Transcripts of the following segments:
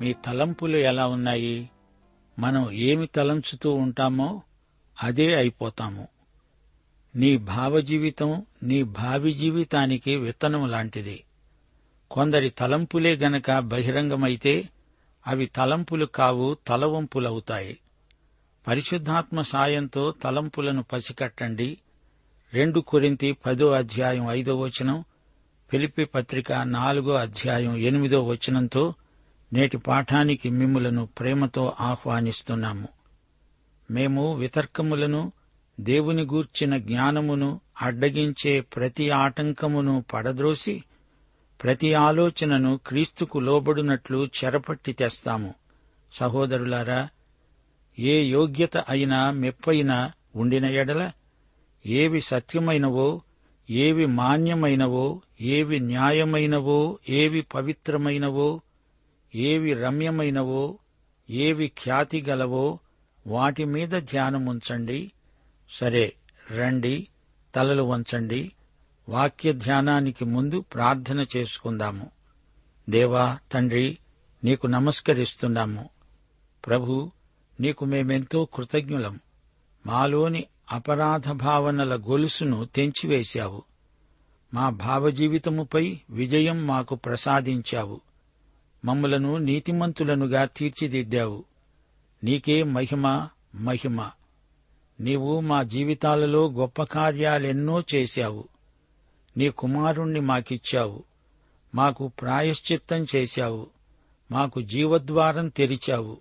మీ తలంపులు ఎలా ఉన్నాయి? మనం ఏమి తలంచుతూ ఉంటామో అదే అయిపోతాము. నీ భావజీవితం నీ భావి జీవితానికి విత్తనం లాంటిది. కొందరి తలంపులే గనక బహిరంగమైతే అవి తలంపులు కావు తలవంపులవుతాయి. పరిశుద్ధాత్మ సాయంతో తలంపులను పసికట్టండి. రెండు కొరింతి పదో అధ్యాయం ఐదో వచనం ఫిలిపి పత్రిక నాలుగో అధ్యాయం ఎనిమిదో వచనంతో నేటి పాఠానికి మిమ్ములను ప్రేమతో ఆహ్వానిస్తున్నాము. మేము వితర్కములను దేవుని గూర్చిన జ్ఞానమును అడ్డగించే ప్రతి ఆటంకమును పడద్రోసి ప్రతి ఆలోచనను క్రీస్తుకు లోబడినట్లు చెరపట్టి తెస్తాము. సహోదరులారా ఏ యోగ్యత అయినా మెప్పైనా ఉండిన ఎడల ఏవి సత్యమైనవో ఏవి మాన్యమైనవో ఏవి న్యాయమైనవో ఏవి పవిత్రమైనవో ఏవి రమ్యమైనవో ఏవి ఖ్యాతి గలవో వాటి మీద ధ్యానముంచండి. సరే రండి తలలు వంచండి. వాక్య ధ్యానానికి ముందు ప్రార్థన చేసుకుందాము. దేవా తండ్రి నీకు నమస్కరిస్తున్నాము. ప్రభు నీకు మేమెంతో కృతజ్ఞులం. మాలోని అపరాధ భావనల గొలుసును తెంచివేశావు. మా భావజీవితముపై విజయం మాకు ప్రసాదించావు. మమ్మలను నీతిమంతులనుగా తీర్చిదిద్దావు. నీకే మహిమ మహిమ. నీవు మా జీవితాలలో గొప్ప కార్యాలెన్నో చేశావు. నీ కుమారుణ్ణి మాకిచ్చావు. మాకు ప్రాయశ్చిత్తం చేశావు. మాకు జీవద్వారం తెరిచావు.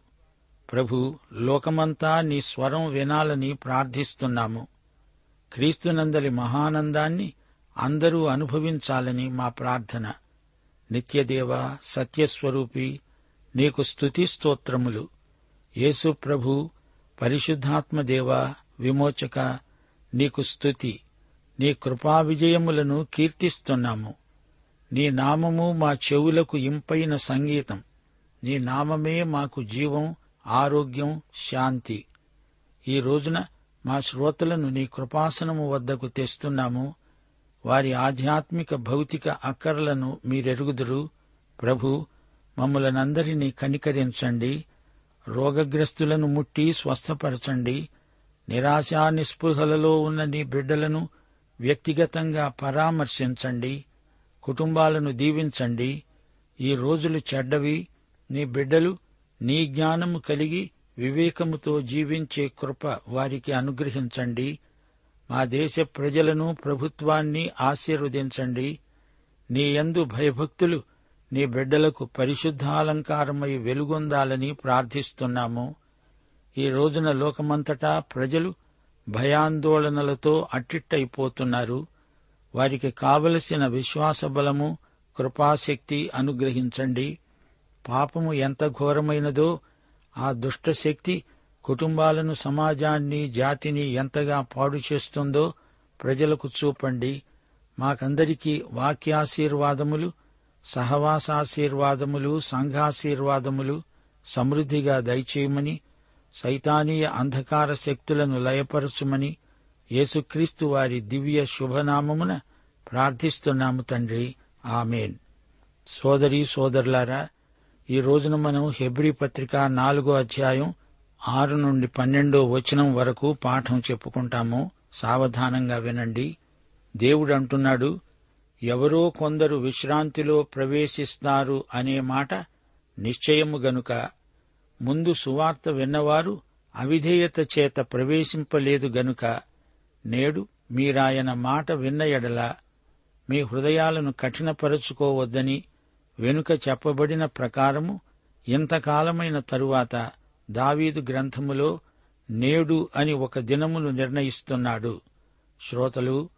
ప్రభు లోకమంతా నీ స్వరం వినాలని ప్రార్థిస్తున్నాము. క్రీస్తునందలి మహానందాన్ని అందరూ అనుభవించాలని మా ప్రార్థన. నిత్యదేవ సత్యస్వరూపి నీకు స్తుతి స్తోత్రములు. యేసు ప్రభు పరిశుద్ధాత్మదేవ విమోచక నీకు స్తుతి. నీ కృపా విజయములను కీర్తిస్తున్నాము. నీ నామము మా చెవులకు ఇంపైన సంగీతం. నీ నామమే మాకు జీవం ఆరోగ్యం శాంతి. ఈ రోజున మా శ్రోతలను నీ కృపాసనము వద్దకు తెస్తున్నాము. వారి ఆధ్యాత్మిక భౌతిక అక్కరలను మీరెరుగుదురు. ప్రభు మమ్మలనందరినీ కనికరించండి. రోగగ్రస్తులను ముట్టి స్వస్థపరచండి. నిరాశా నిస్పృహలలో ఉన్న నీ బిడ్డలను వ్యక్తిగతంగా పరామర్శించండి. కుటుంబాలను దీవించండి. ఈ రోజులు చెడ్డవి. నీ బిడ్డలు నీ జ్ఞానము కలిగి వివేకముతో జీవించే కృప వారికి అనుగ్రహించండి. మా దేశ ప్రజలను ప్రభుత్వాన్ని ఆశీర్వదించండి. నీ యందు భయభక్తులు నీ బిడ్డలకు పరిశుద్ధాలంకారమై వెలుగొందాలని ప్రార్థిస్తున్నాము. ఈ రోజున లోకమంతటా ప్రజలు భయాందోళనలతో అట్టిట్టయిపోతున్నారు. వారికి కావలసిన విశ్వాస బలము కృపాశక్తి అనుగ్రహించండి. పాపము ఎంత ఘోరమైనదో ఆ దుష్టశక్తి కుటుంబాలను సమాజాన్ని జాతిని ఎంతగా పాడు చేస్తుందో ప్రజలకు చూపండి. మాకందరికీ వాక్యాశీర్వాదములు సహవాసాశీర్వాదములు సంఘాశీర్వాదములు సమృద్దిగా దయచేయమని సైతానీయ అంధకార శక్తులను లయపరచుమని యేసుక్రీస్తు వారి దివ్య శుభనామమున ప్రార్థిస్తున్నాము తండ్రి. ఆమెన్. సోదరీ సోదరులారా ఈ రోజున మనం హెబ్రీ పత్రిక నాలుగో అధ్యాయం ఆరు నుండి పన్నెండో వచనం వరకు పాఠం చెప్పుకుంటాము. సావధానంగా వినండి. దేవుడు అంటున్నాడు ఎవరో కొందరు విశ్రాంతిలో ప్రవేశిస్తారు అనే మాట నిశ్చయము గనుక. ముందు సువార్త విన్నవారు అవిధేయత చేత ప్రవేశింపలేదు గనుక. నేడు మీరాయన మాట విన్న ఎడల మీ హృదయాలను కఠినపరుచుకోవద్దని వెనుక చెప్పబడిన ప్రకారము ఇంతకాలమైన తరువాత దావీదు గ్రంథములో నేడు అని ఒక దినమును నిర్ణయిస్తున్నాడు. శ్రోతలు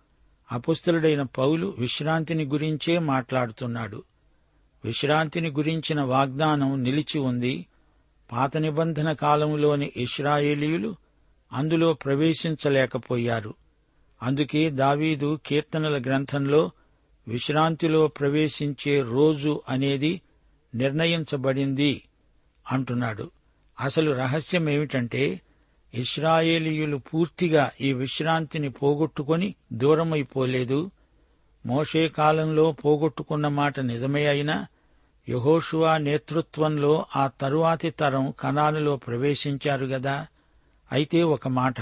అపుస్తలుడైన పౌలు విశ్రాంతిని గురించే మాట్లాడుతున్నాడు. విశ్రాంతిని గురించిన వాగ్దానం నిలిచి ఉంది. పాత నిబంధన కాలములోని ఇస్రాయేలీయులు అందులో ప్రవేశించలేకపోయారు. అందుకే దావీదు కీర్తనల గ్రంథంలో విశ్రాంతిలో ప్రవేశించే రోజు అనేది నిర్ణయించబడింది అంటున్నాడు. అసలు రహస్యం ఏమిటంటే ఇస్రాయేలీయులు పూర్తిగా ఈ విశ్రాంతిని పోగొట్టుకొని దూరమైపోలేదు. మోషే కాలంలో పోగొట్టుకున్న మాట నిజమే అయినా యహోషువా నేతృత్వంలో ఆ తరువాతి తరం కణాలులో ప్రవేశించారు గదా. అయితే ఒక మాట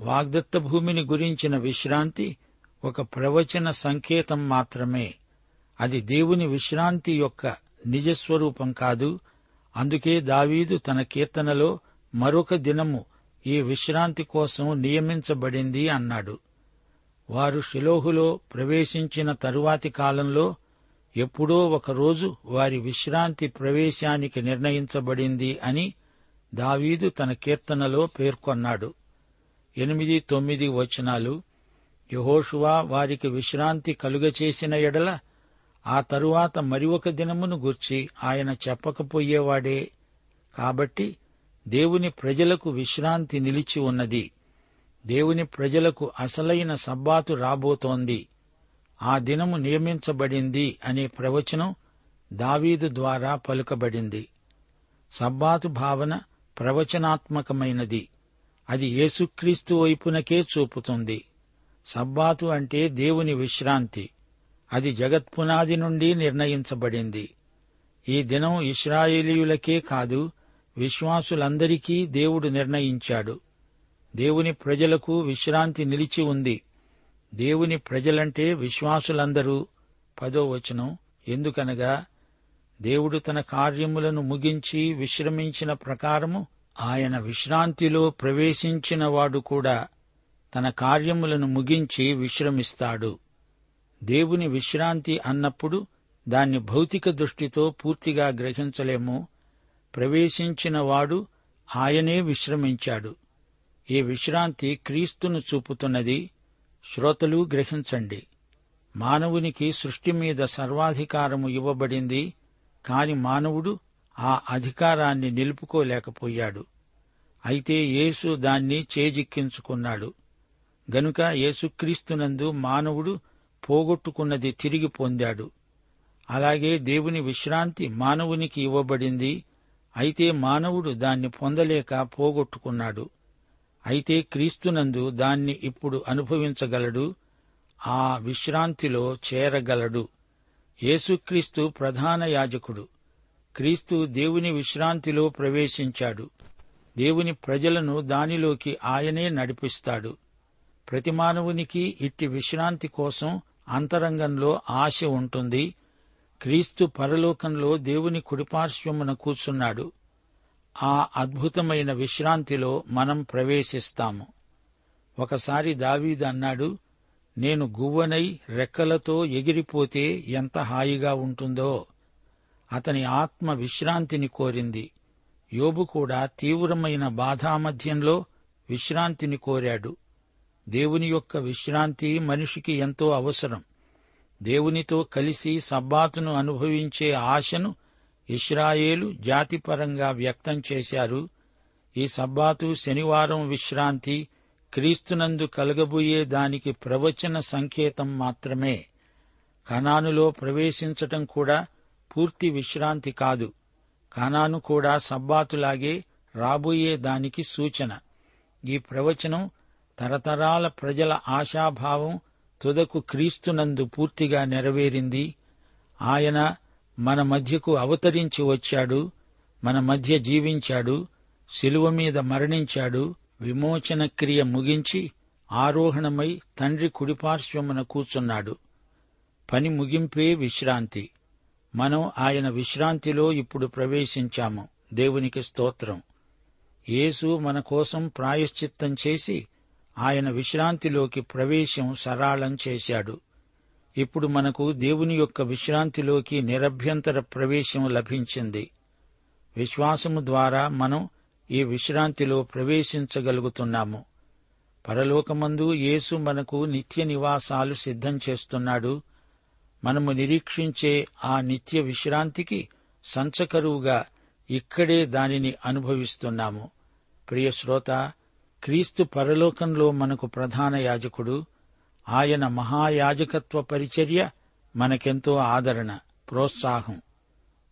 వాగ్దత్త భూమిని గురించిన విశ్రాంతి ఒక ప్రవచన సంకేతం మాత్రమే. అది దేవుని విశ్రాంతి యొక్క నిజస్వరూపం కాదు అందుకే దావీదు తన కీర్తనలో మరొక దినము ఈ విశ్రాంతి కోసం నియమించబడింది అన్నాడు. వారు షిలోహులో ప్రవేశించిన తరువాతి కాలంలో ఎప్పుడో ఒకరోజు వారి విశ్రాంతి ప్రవేశానికి నిర్ణయించబడింది అని దావీదు తన కీర్తనలో పేర్కొన్నాడు. ఎనిమిది తొమ్మిది వచనాలు యహోషువా వారికి విశ్రాంతి కలుగచేసిన ఎడల ఆ తరువాత మరి ఒక దినమును గూర్చి ఆయన చెప్పకపోయేవాడే. కాబట్టి దేవుని ప్రజలకు విశ్రాంతి నిలిచి ఉన్నది. దేవుని ప్రజలకు అసలైన సబ్బాతు రాబోతోంది. ఆ దినము నియమించబడింది అనే ప్రవచనం దావీదు ద్వారా పలుకబడింది. సబ్బాతు భావన ప్రవచనాత్మకమైనది. అది యేసుక్రీస్తు వైపునకే చూపుతుంది. సబ్బాతు అంటే దేవుని విశ్రాంతి. అది జగత్పునాది నుండి నిర్ణయించబడింది. ఈ దినం ఇస్రాయేలీయులకే కాదు విశ్వాసులందరికీ దేవుడు నిర్ణయించాడు. దేవుని ప్రజలకు విశ్రాంతి నిలిచి ఉంది. దేవుని ప్రజలంటే విశ్వాసులందరూ పదో వచనం. ఎందుకనగా దేవుడు తన కార్యములను ముగించి విశ్రమించిన ప్రకారము ఆయన విశ్రాంతిలో ప్రవేశించిన వాడు కూడా తన కార్యములను ముగించి విశ్రమిస్తాడు. దేవుని విశ్రాంతి అన్నప్పుడు దాన్ని భౌతిక దృష్టితో పూర్తిగా గ్రహించలేము. ప్రవేశించిన వాడు ఆయనే విశ్రమించాడు. ఈ విశ్రాంతి క్రీస్తును చూపుతున్నది. శ్రోతలు గ్రహించండి. మానవునికి సృష్టి మీద సర్వాధికారము ఇవ్వబడింది. కాని మానవుడు ఆ అధికారాన్ని నిలుపుకోలేకపోయాడు. అయితే యేసు దాన్ని చేజిక్కించుకున్నాడు. గనుక యేసుక్రీస్తునందు మానవుడు పోగొట్టుకున్నది తిరిగి పొందాడు. అలాగే దేవుని విశ్రాంతి మానవునికి ఇవ్వబడింది. అయితే మానవుడు దాన్ని పొందలేక పోగొట్టుకున్నాడు. అయితే క్రీస్తునందు దాన్ని ఇప్పుడు అనుభవించగలడు. ఆ విశ్రాంతిలో చేరగలడు. యేసుక్రీస్తు ప్రధాన యాజకుడు. క్రీస్తు దేవుని విశ్రాంతిలో ప్రవేశించాడు. దేవుని ప్రజలను దానిలోకి ఆయనే నడిపిస్తాడు. ప్రతి మానవునికి ఇట్టి విశ్రాంతి కోసం అంతరంగంలో ఆశ ఉంటుంది. క్రీస్తు పరలోకంలో దేవుని కుడిపార్శ్వమున కూర్చున్నాడు. ఆ అద్భుతమైన విశ్రాంతిలో మనం ప్రవేశిస్తాము. ఒకసారి దావీదు అన్నాడు నేను గువ్వనై రెక్కలతో ఎగిరిపోతే ఎంత హాయిగా ఉంటుందో. అతని ఆత్మ విశ్రాంతిని కోరింది. యోబు కూడా తీవ్రమైన బాధామధ్యంలో విశ్రాంతిని కోరాడు. దేవుని యొక్క విశ్రాంతి మనిషికి ఎంతో అవసరం. దేవునితో కలిసి సబ్బాతును అనుభవించే ఆశను ఇస్రాయేలు జాతిపరంగా వ్యక్తం చేశారు. ఈ సబ్బాతు శనివారం విశ్రాంతి క్రీస్తునందు కలగబోయే దానికి ప్రవచన సంకేతం మాత్రమే. కనానులో ప్రవేశించటం కూడా పూర్తి విశ్రాంతి కాదు. కనాను కూడా సబ్బాతులాగే రాబోయే దానికి సూచన. ఈ ప్రవచనం తరతరాల ప్రజల ఆశాభావం తుదకు క్రీస్తునందు పూర్తిగా నెరవేరింది. ఆయన మన మధ్యకు అవతరించి వచ్చాడు మన మధ్య జీవించాడు శిలువ మీద మరణించాడు విమోచన క్రియ ముగించి ఆరోహణమై తండ్రి కుడిపార్శ్వమున కూర్చున్నాడు. పని ముగింపే విశ్రాంతి. మనం ఆయన విశ్రాంతిలో ఇప్పుడు ప్రవేశించాము. దేవునికి స్తోత్రం. యేసు మన కోసం ప్రాయశ్చిత్తం చేసి ఆయన విశ్రాంతిలోకి ప్రవేశం సరాళం చేశాడు. ఇప్పుడు మనకు దేవుని యొక్క విశ్రాంతిలోకి నిరభ్యంతర ప్రవేశం లభించింది. విశ్వాసము ద్వారా మనం ఈ విశ్రాంతిలో ప్రవేశించగలుగుతున్నాము. పరలోకమందు యేసు మనకు నిత్య నివాసాలు సిద్ధం చేస్తున్నాడు. మనము నిరీక్షించే ఆ నిత్య విశ్రాంతికి సంచకరువుగా ఇక్కడే దానిని అనుభవిస్తున్నాము. ప్రియ శ్రోత క్రీస్తు పరలోకంలో మనకు ప్రధాన యాజకుడు. ఆయన మహాయాజకత్వ పరిచర్య మనకెంతో ఆదరణ ప్రోత్సాహం.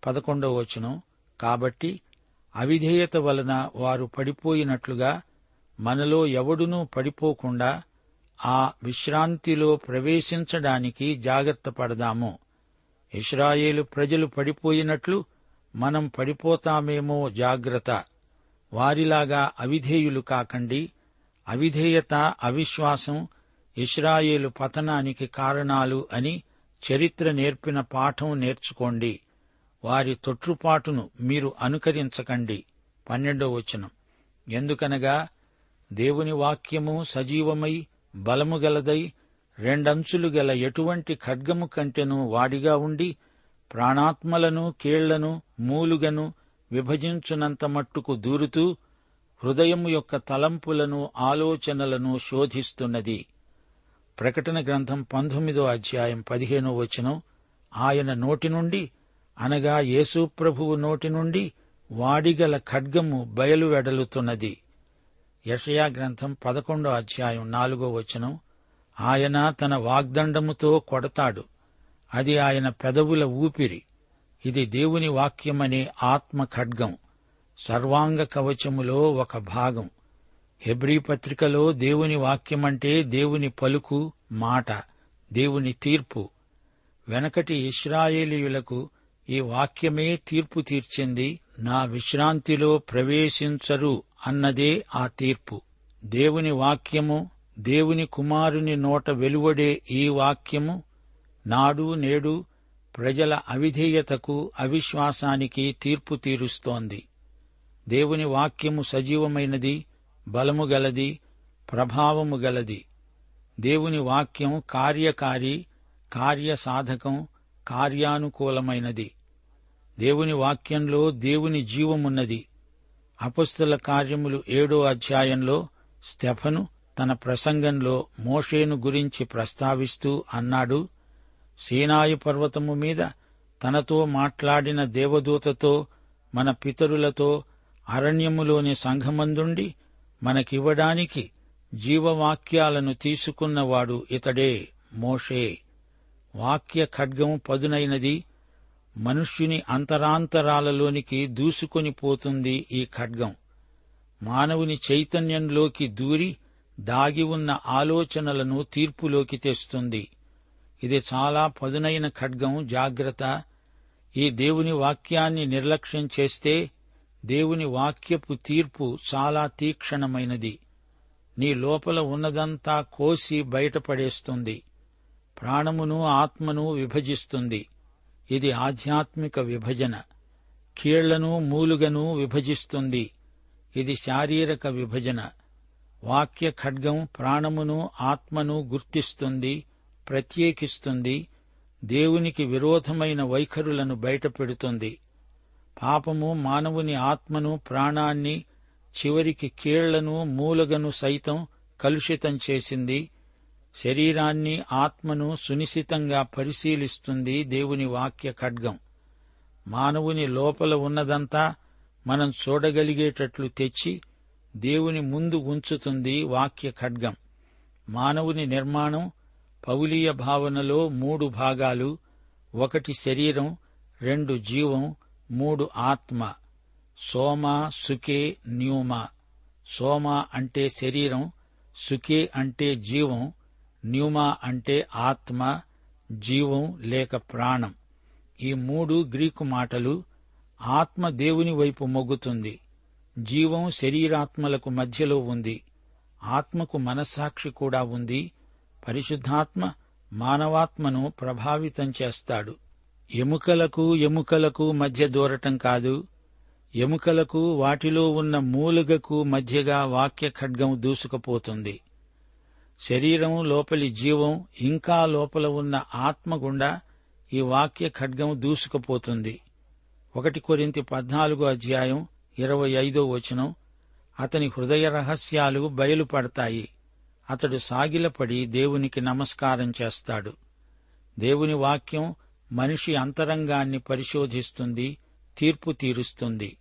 పదకొండవ వచనం. కాబట్టి అవిధేయత వలన వారు పడిపోయినట్లుగా మనలో ఎవడునూ పడిపోకుండా ఆ విశ్రాంతిలో ప్రవేశించడానికి జాగ్రత్త పడదాము. ఇస్రాయేలు ప్రజలు పడిపోయినట్లు మనం పడిపోతామేమో జాగ్రత్త. వారిలాగా అవిధేయులు కాకండి. అవిధేయత అవిశ్వాసం ఇస్రాయేలు పతనానికి కారణాలు అని చరిత్ర నేర్పిన పాఠం నేర్చుకోండి. వారి తొట్రుపాటును మీరు అనుకరించకండి. పన్నెండో వచనం. ఎందుకనగా దేవుని వాక్యము సజీవమై బలము గలదై రెండంచులు గల ఎటువంటి ఖడ్గము కంటెను వాడిగా ఉండి ప్రాణాత్మలను కీళ్ళను మూలుగను విభజించునంత మట్టుకు దూరుతూ హృదయం యొక్క తలంపులను ఆలోచనలను శోధిస్తున్నది. ప్రకటన గ్రంథం పంతొమ్మిదో అధ్యాయం పదిహేనో వచనం. ఆయన నోటి నుండి అనగా యేసుప్రభువు నోటి నుండి వాడిగల ఖడ్గము బయలు వెడలుతున్నది యషయా గ్రంథం పదకొండో అధ్యాయం నాలుగో వచనం. ఆయన తన వాగ్దండముతో కొడతాడు. అది ఆయన పెదవుల ఊపిరి. ఇది దేవుని వాక్యమనే ఆత్మ ఖడ్గం సర్వాంగ కవచములో ఒక భాగం. హెబ్రీ పత్రికలో దేవుని వాక్యమంటే దేవుని పలుకు మాట దేవుని తీర్పు. వెనకటి ఇస్రాయేలీయులకు ఈ వాక్యమే తీర్పు తీర్చింది నా విశ్రాంతిలో ప్రవేశించరు అన్నదే ఆ తీర్పు. దేవుని వాక్యము దేవుని కుమారుని నోట వెలువడే ఈ వాక్యము నాడు నేడు ప్రజల అవిధేయతకు అవిశ్వాసానికి తీర్పు తీరుస్తోంది. దేవుని వాక్యము సజీవమైనది బలము గలది ప్రభావము గలది. దేవుని వాక్యం కార్యకారి కార్యసాధకం కార్యానుకూలమైనది. దేవుని వాక్యంలో దేవుని జీవమున్నది. అపస్తుల కార్యములు ఏడో అధ్యాయంలో స్టెఫను తన ప్రసంగంలో మోషేను గురించి ప్రస్తావిస్తూ అన్నాడు సీనాయి పర్వతము మీద తనతో మాట్లాడిన దేవదూతతో మన పితరులతో అరణ్యములోని సంఘమందుండి మనకివ్వడానికి జీవవాక్యాలను తీసుకున్నవాడు ఇతడే మోషే. వాక్య ఖడ్గం పదునైనది మనుష్యుని అంతరాంతరాలలోనికి దూసుకొని పోతుంది ఈ ఖడ్గం. మానవుని చైతన్యంలోకి దూరి దాగి ఉన్న ఆలోచనలను తీర్పులోకి తెస్తుంది. ఇది చాలా పదునైన ఖడ్గం జాగ్రత్త. ఈ దేవుని వాక్యాన్ని నిర్లక్ష్యం చేస్తే దేవుని వాక్యపు తీర్పు చాలా తీక్షణమైనది. నీ లోపల ఉన్నదంతా కోసి బయటపడేస్తుంది. ప్రాణమును ఆత్మను విభజిస్తుంది. ఇది ఆధ్యాత్మిక విభజన. కీళ్ళను మూలుగను విభజిస్తుంది. ఇది శారీరక విభజన. వాక్య ఖడ్గం ప్రాణమును ఆత్మను గుర్తిస్తుంది. ప్రత్యేకిస్తుంది. దేవునికి విరోధమైన వైఖరులను బయటపెడుతుంది. పాపము మానవుని ఆత్మను ప్రాణాన్ని చివరికి కీళ్ళను మూలగను సైతం కలుషితం చేసింది. శరీరాన్ని ఆత్మను సునిశితంగా పరిశీలిస్తుంది దేవుని వాక్య ఖడ్గం. మానవుని లోపల ఉన్నదంతా మనం చూడగలిగేటట్లు తెచ్చి దేవుని ముందు ఉంచుతుంది వాక్య ఖడ్గం. మానవుని నిర్మాణం పౌలీయ భావనలో మూడు భాగాలు ఒకటి శరీరం రెండు జీవం మూడు ఆత్మ. సోమ సుఖే న్యూమ. సోమ అంటే శరీరం సుఖే అంటే జీవం న్యూమ అంటే ఆత్మ జీవం లేక ప్రాణం. ఈ మూడు గ్రీకు మాటలు ఆత్మ దేవుని వైపు మొగ్గుతుంది. జీవం శరీరాత్మలకు మధ్యలో ఉంది. ఆత్మకు మనస్సాక్షి కూడా ఉంది. పరిశుద్ధాత్మ మానవాత్మను ప్రభావితం చేస్తాడు. ఎముకలకు ఎముకలకు మధ్య దూరటం కాదు. ఎముకలకు వాటిలో ఉన్న మూలుగకు మధ్యగా వాక్య ఖడ్గం దూసుకుపోతుంది. శరీరం లోపలి జీవం ఇంకా లోపల ఉన్న ఆత్మ గుండా ఈ వాక్య ఖడ్గం దూసుకుపోతుంది. ఒకటి కొరింత పద్నాలుగో అధ్యాయం ఇరవై ఐదో వచనం అతని హృదయ రహస్యాలు బయలుపడతాయి. అతడు సాగిలపడి దేవునికి నమస్కారం చేస్తాడు. దేవుని వాక్యం మనిషి అంతరంగాన్ని పరిశోధిస్తుంది తీర్పు తీరుస్తుంది.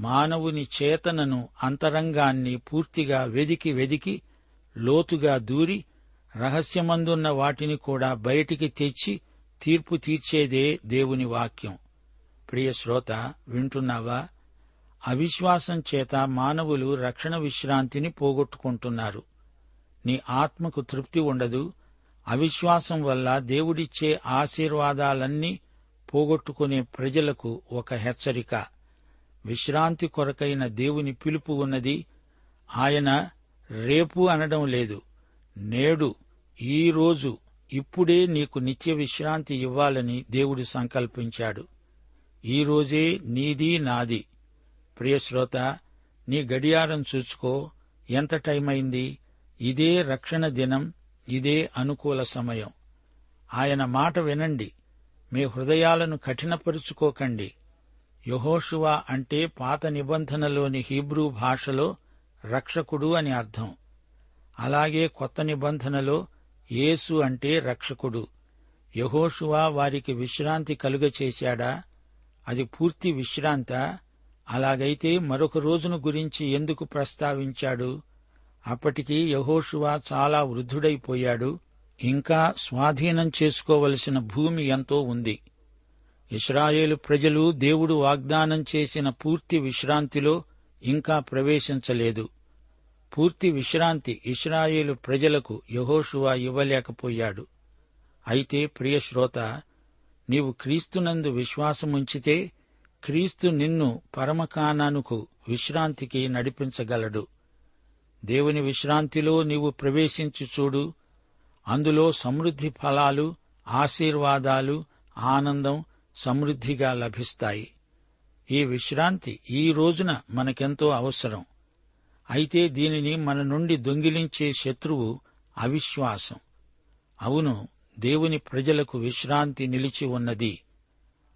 మానవుని చేతనను అంతరంగాన్ని పూర్తిగా వెదికి వెదికి లోతుగా దూరి రహస్యమందున్న వాటిని కూడా బయటికి తెచ్చి తీర్పు తీర్చేదే దేవుని వాక్యం. ప్రియ శ్రోత వింటున్నావా? అవిశ్వాసం చేత మానవులు రక్షణ విశ్రాంతిని పోగొట్టుకుంటున్నారు. నీ ఆత్మకు తృప్తి ఉండదు. అవిశ్వాసం వల్ల దేవుడిచ్చే ఆశీర్వాదాలన్నీ పోగొట్టుకునే ప్రజలకు ఒక హెచ్చరిక. విశ్రాంతి కొరకైన దేవుని పిలుపు ఉన్నది. ఆయన రేపు అనడం లేదు. నేడు ఈ రోజు ఇప్పుడే నీకు నిత్య విశ్రాంతి ఇవ్వాలని దేవుడు సంకల్పించాడు. ఈ రోజే నీది నాది. ప్రియశ్రోత నీ గడియారం చూసుకో. ఎంత టైం అయింది ఇదే రక్షణ దినం ఇదే అనుకూల సమయం. ఆయన మాట వినండి మీ హృదయాలను కఠినపరుచుకోకండి. యహోషువా అంటే పాత నిబంధనలోని హీబ్రూ భాషలో రక్షకుడు అని అర్థం. అలాగే కొత్త నిబంధనలో యేసు అంటే రక్షకుడు. యహోషువా వారికి విశ్రాంతి కలుగచేశాడా అది పూర్తి విశ్రాంత. అలాగైతే మరొక రోజును గురించి ఎందుకు ప్రస్తావించాడు? అప్పటికి యహోషువా చాలా వృద్ధుడైపోయాడు. ఇంకా స్వాధీనం చేసుకోవలసిన భూమి ఎంతో ఉంది. ఇస్రాయేలు ప్రజలు దేవుడు వాగ్దానం చేసిన పూర్తి విశ్రాంతిలో ఇంకా ప్రవేశించలేదు. పూర్తి విశ్రాంతి ఇస్రాయేలు ప్రజలకు యహోషువా ఇవ్వలేకపోయాడు. అయితే ప్రియ శ్రోత నీవు క్రీస్తునందు విశ్వాసముంచితే క్రీస్తు నిన్ను పరమకానానుకు విశ్రాంతికి నడిపించగలడు. దేవుని విశ్రాంతిలో నీవు ప్రవేశించి చూడు. అందులో సమృద్ధి ఫలాలు ఆశీర్వాదాలు ఆనందం సమృద్ధిగా లభిస్తాయి. ఈ విశ్రాంతి ఈ రోజున మనకెంతో అవసరం. అయితే దీనిని మన నుండి దొంగిలించే శత్రువు అవిశ్వాసం. అవును దేవుని ప్రజలకు విశ్రాంతి నిలిచి ఉన్నది.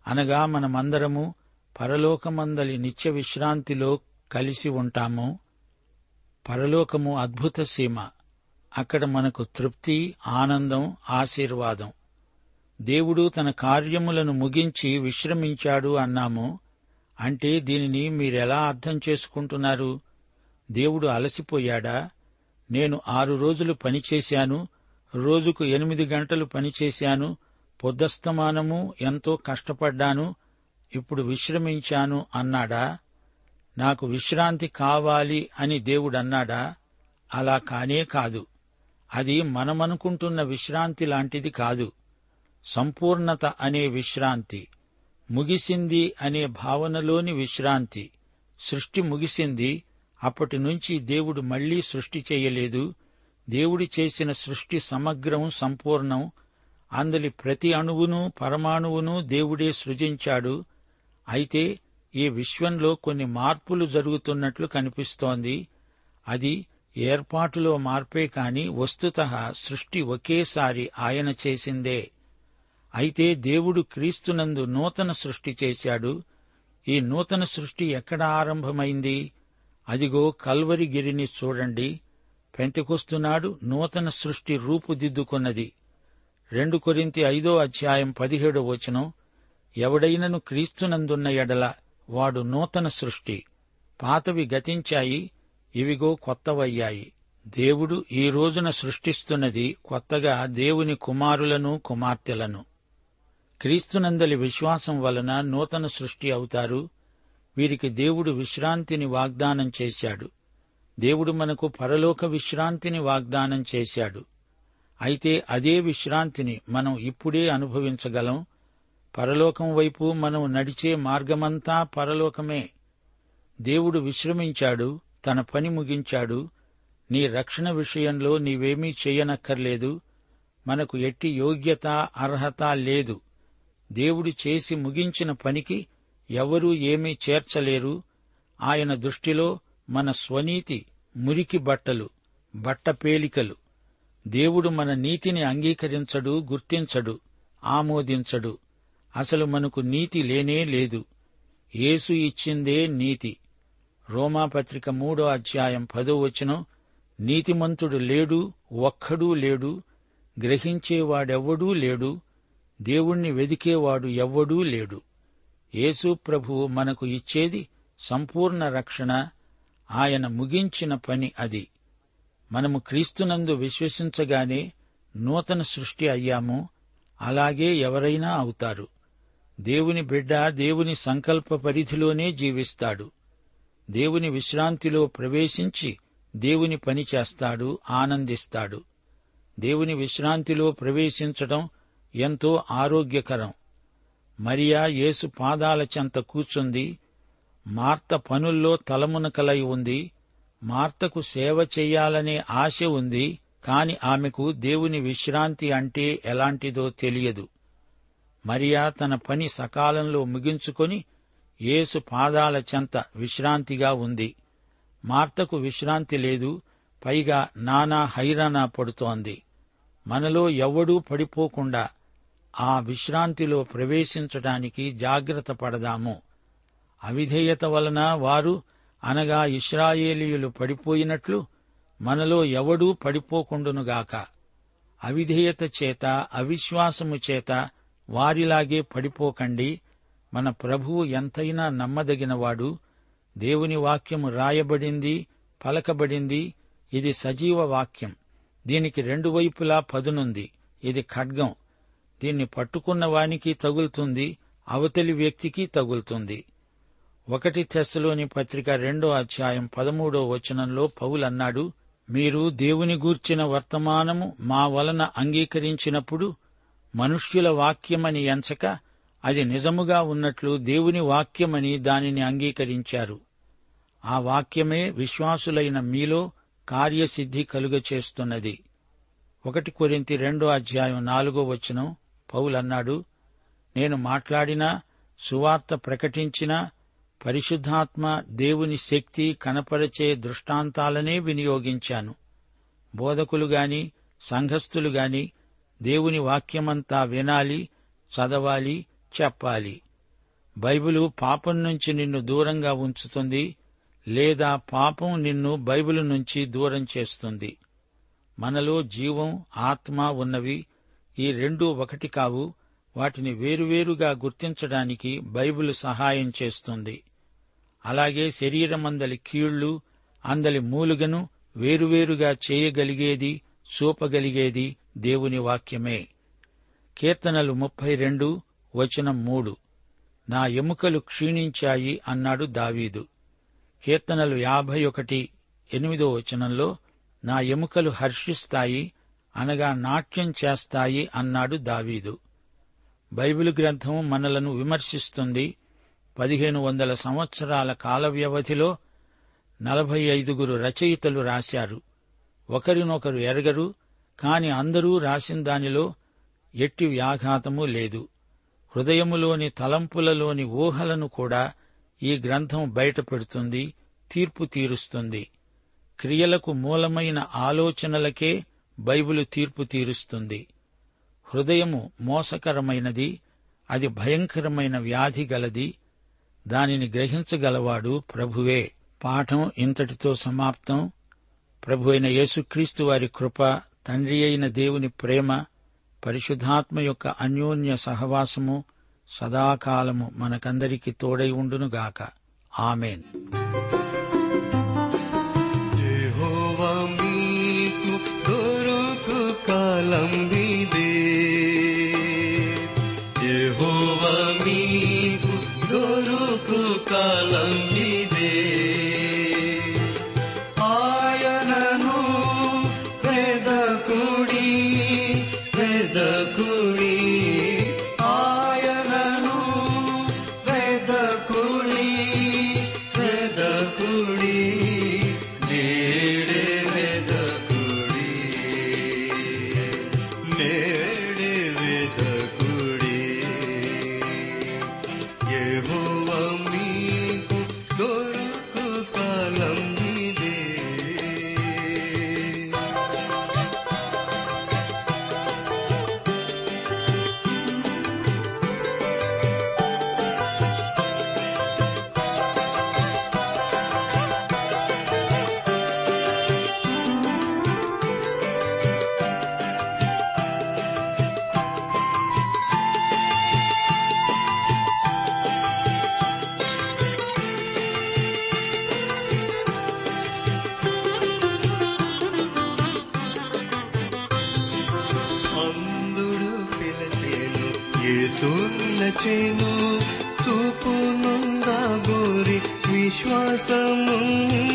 అనగా మనమందరము పరలోకమందలి నిత్య విశ్రాంతిలో కలిసి ఉంటాము. పరలోకము అద్భుత సీమ. అక్కడ మనకు తృప్తి ఆనందం ఆశీర్వాదం. దేవుడు తన కార్యములను ముగించి విశ్రమించాడు అన్నాము. అంటే దీనిని మీరెలా అర్థం చేసుకుంటున్నారు? దేవుడు అలసిపోయాడా? నేను ఆరు రోజులు పనిచేశాను. రోజుకు ఎనిమిది గంటలు పనిచేశాను. పొద్దస్తమానము ఎంతో కష్టపడ్డాను. ఇప్పుడు విశ్రమించాను అన్నాడా? నాకు విశ్రాంతి కావాలి అని దేవుడన్నాడా? అలా కానే కాదు. అది మనమనుకుంటున్న విశ్రాంతి లాంటిది కాదు. సంపూర్ణత అనే విశ్రాంతి ముగిసింది అనే భావనలోని విశ్రాంతి. సృష్టి ముగిసింది అప్పటి నుంచి దేవుడు మళ్ళీ సృష్టి చేయలేదు. దేవుడి చేసిన సృష్టి సమగ్రం సంపూర్ణం. అందలి ప్రతి అణువును పరమాణువును దేవుడే సృజించాడు. అయితే ఈ విశ్వంలో కొన్ని మార్పులు జరుగుతున్నట్లు కనిపిస్తోంది. అది ఏర్పాటులో మార్పే కాని వస్తుత సృష్టి ఒకేసారి ఆయన చేసిందే. అయితే దేవుడు క్రీస్తునందు నూతన సృష్టి చేశాడు. ఈ నూతన సృష్టి ఎక్కడ ఆరంభమైంది? అదిగో కల్వరి గిరిని చూడండి. పెంతకొస్తున్నాడు నూతన సృష్టి రూపుదిద్దుకున్నది. రెండు కొరింతి ఐదో అధ్యాయం పదిహేడో వచనం ఎవడైనను క్రీస్తునందున్న ఎడల వాడు నూతన సృష్టి. పాతవి గతించాయి ఇవిగో కొత్తవయ్యాయి. దేవుడు ఈ రోజున సృష్టిస్తున్నది కొత్తగా దేవుని కుమారులను కుమార్తెలను. క్రీస్తునందలి విశ్వాసం వలన నూతన సృష్టి అవుతారు. వీరికి దేవుడు విశ్రాంతిని వాగ్దానం చేశాడు. దేవుడు మనకు పరలోక విశ్రాంతిని వాగ్దానం చేశాడు. అయితే అదే విశ్రాంతిని మనం ఇప్పుడే అనుభవించగలం. పరలోకం వైపు మనం నడిచే మార్గమంతా పరలోకమే. దేవుడు విశ్రమించాడు తన పని ముగించాడు. నీ రక్షణ విషయంలో నీవేమీ చెయ్యనక్కర్లేదు మనకు ఎట్టి యోగ్యత అర్హత లేదు. దేవుడు చేసి ముగించిన పనికి ఎవరూ ఏమీ చేర్చలేరు. ఆయన దృష్టిలో మన స్వనీతి మురికి బట్టలు బట్టపేలికలు దేవుడు మన నీతిని అంగీకరించడు గుర్తించడు ఆమోదించడు. అసలు మనకు నీతి లేనే లేదు. యేసు ఇచ్చిందే నీతి. రోమాపత్రిక మూడో అధ్యాయం పదో వచనం నీతిమంతుడు లేడు ఒక్కడూ లేడు గ్రహించేవాడెవ్వడూ లేడు దేవుణ్ణి వెదికేవాడు ఎవ్వడూ లేడు. యేసు ప్రభువు మనకు ఇచ్చేది సంపూర్ణ రక్షణ ఆయన ముగించిన పని అది. మనము క్రీస్తునందు విశ్వసించగానే నూతన సృష్టి అయ్యాము అలాగే ఎవరైనా అవుతారు. దేవుని బిడ్డ దేవుని సంకల్ప పరిధిలోనే జీవిస్తాడు. దేవుని విశ్రాంతిలో ప్రవేశించి దేవుని పని చేస్తాడు ఆనందిస్తాడు. దేవుని విశ్రాంతిలో ప్రవేశించడం ఎంతో ఆరోగ్యకరం. మరియా యేసు పాదాల చెంత కూర్చుంది. మార్త పనుల్లో తలమునకలై ఉంది. మార్తకు సేవ చెయ్యాలనే ఆశ ఉంది కాని ఆమెకు దేవుని విశ్రాంతి అంటే ఎలాంటిదో తెలియదు. మరియా తన పని సకాలంలో ముగించుకొని యేసు పాదాల చెంత విశ్రాంతిగా ఉంది. మార్తకు విశ్రాంతి లేదు. పైగా నానా హైరానా పడుతోంది. మనలో ఎవ్వడూ పడిపోకుండా ఆ విశ్రాంతిలో ప్రవేశించటానికి జాగ్రత్త పడదాము. అవిధేయత వలన వారు అనగా ఇస్రాయేలీయులు పడిపోయినట్లు మనలో ఎవడూ పడిపోకుండునుగాక. అవిధేయత చేత అవిశ్వాసము చేత వారిలాగే పడిపోకండి. మన ప్రభువు ఎంతైనా నమ్మదగినవాడు. దేవుని వాక్యము రాయబడింది పలకబడింది. ఇది సజీవ వాక్యం. దీనికి రెండు వైపులా పదునుంది. ఇది ఖడ్గం. దీన్ని పట్టుకున్న వానికి తగులుతుంది అవతలి వ్యక్తికి తగులుతుంది. ఒకటి తెస్సలోని పత్రిక రెండో అధ్యాయం పదమూడో వచనంలో పౌలన్నాడు మీరు దేవుని గూర్చిన వర్తమానము మా వలన అంగీకరించినప్పుడు మనుష్యుల వాక్యమని ఎంచక అది నిజముగా ఉన్నట్లు దేవుని వాక్యమని దానిని అంగీకరించారు. ఆ వాక్యమే విశ్వాసులైన మీలో కార్యసిద్ధి కలుగచేస్తున్నది ఒకటి కొరింతి రెండో అధ్యాయం నాలుగో వచనం పౌలన్నాడు నేను మాట్లాడినా సువార్త ప్రకటించినా పరిశుద్ధాత్మ దేవుని శక్తి కనపరచే దృష్టాంతాలనే వినియోగించాను. బోధకులు గాని సంఘస్థులు గాని దేవుని వాక్యమంతా వినాలి చదవాలి చెప్పాలి. బైబిలు పాపం నుంచి నిన్ను దూరంగా ఉంచుతుంది లేదా పాపం నిన్ను బైబిలు నుంచి దూరం చేస్తుంది. మనలో జీవం ఆత్మ ఉన్నవి ఈ రెండూ ఒకటి కావు వాటిని వేరువేరుగా గుర్తించడానికి బైబిల్ సహాయం చేస్తుంది. అలాగే శరీరమందలి కీళ్ళు అందలి మూలుగను వేరువేరుగా చేయగలిగేది చూపగలిగేది దేవుని వాక్యమే. కీర్తనలు ముప్పై రెండు వచనం మూడు. నా ఎముకలు క్షీణించాయి అన్నాడు దావీదు. కీర్తనలు యాభై ఒకటి ఎనిమిదో వచనంలో నా ఎముకలు హర్షిస్తాయి అనగా నాట్యం చేస్తాయి అన్నాడు దావీదు. బైబిల్ గ్రంథం మనలను విమర్శిస్తుంది. పదిహేను వందల సంవత్సరాల కాల వ్యవధిలో నలభై ఐదుగురు రచయితలు రాశారు. ఒకరినొకరు ఎరగరు కాని అందరూ రాసిన దానిలో ఎట్టి వ్యాఘాతము లేదు. హృదయములోని తలంపులలోని ఊహలను కూడా ఈ గ్రంథం బయటపెడుతుంది తీర్పు తీరుస్తుంది. క్రియలకు మూలమైన ఆలోచనలకే బైబిలు తీర్పు తీరుస్తుంది. హృదయము మోసకరమైనది అది భయంకరమైన వ్యాధి గలది. దానిని గ్రహించగలవాడు ప్రభువే. పాఠం ఇంతటితో సమాప్తం. ప్రభు అయిన యేసుక్రీస్తు వారి కృప తండ్రి అయిన దేవుని ప్రేమ పరిశుద్ధాత్మ యొక్క అన్యోన్య సహవాసము సదాకాలము మనకందరికి తోడై ఉండునుగాక. ఆమెన్. श्वासम्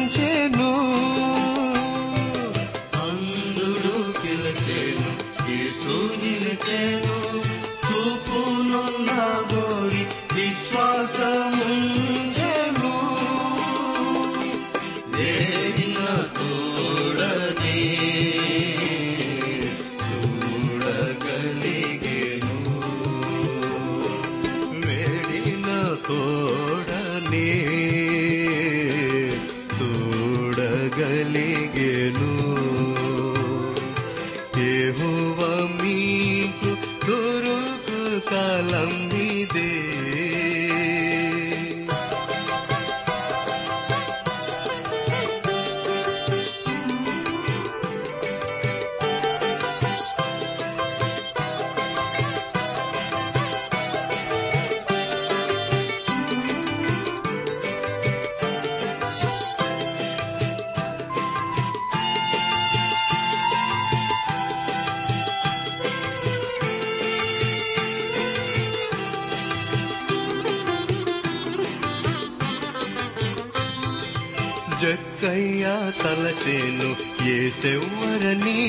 జక్కయ్య తలచేను ఏసెవ్వరని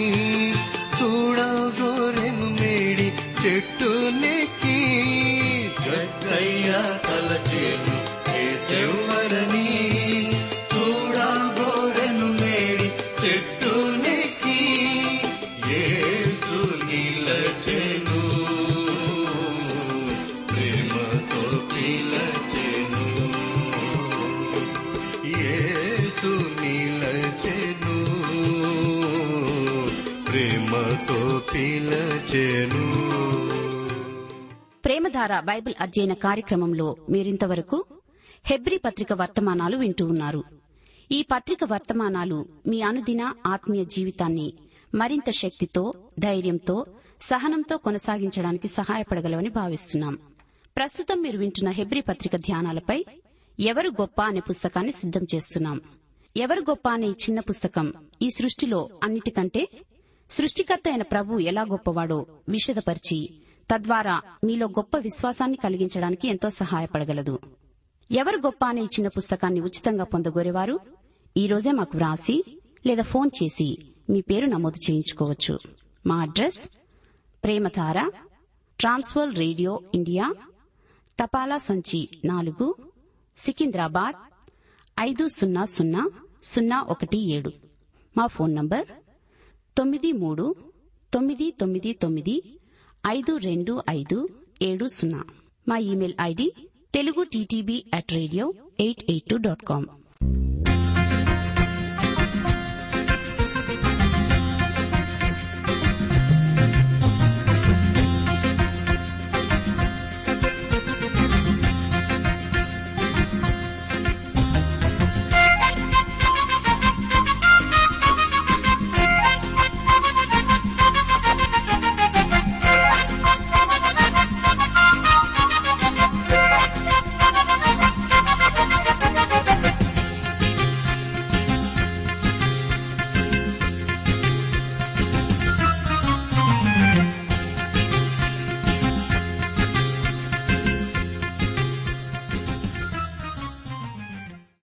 చూడగోరెను మేడి చెట్టు నెక్కి. జక్కయ్య తలచేను ఏసెవ్వరని పిలచెను ప్రేమధార బైబిల్ అధ్యయన కార్యక్రమంలో మీరింతవరకు హెబ్రి పత్రిక వర్తమానాలు వింటూ ఉన్నారు. ఈ పత్రిక వర్తమానాలు మీ అనుదిన ఆత్మీయ జీవితాన్ని మరింత శక్తితో ధైర్యంతో సహనంతో కొనసాగించడానికి సహాయపడగలవని భావిస్తున్నాం. ప్రస్తుతం మీరు వింటున్న హెబ్రి పత్రిక ధ్యానాలపై ఎవరు గొప్ప అనే పుస్తకాన్ని సిద్దం చేస్తున్నాం. ఎవరు గొప్ప అనే ఈ చిన్న పుస్తకం ఈ సృష్టిలో అన్నిటికంటే సృష్టికర్త అయిన ప్రభు ఎలా గొప్పవాడో విషదపరిచి తద్వారా మీలో గొప్ప విశ్వాసాన్ని కలిగించడానికి ఎంతో సహాయపడగలదు. ఎవరు గొప్ప అని ఇచ్చిన పుస్తకాన్ని ఉచితంగా పొందగోరేవారు? ఈరోజే మాకు వ్రాసి లేదా ఫోన్ చేసి మీ పేరు నమోదు చేయించుకోవచ్చు. మా address Premadhara Trans World radio India తపాలా సంచి నాలుగు సికింద్రాబాద్ ఐదు సున్నా సున్నా సున్నా ఒకటి ఏడు. మా ఫోన్ నంబర్ తొమ్మిది మూడు తొమ్మిది తొమ్మిది తొమ్మిది ఐదు రెండు ఐదు ఏడు సున్నా. మా email ID Telugu TTB at radio eight eight two dot com.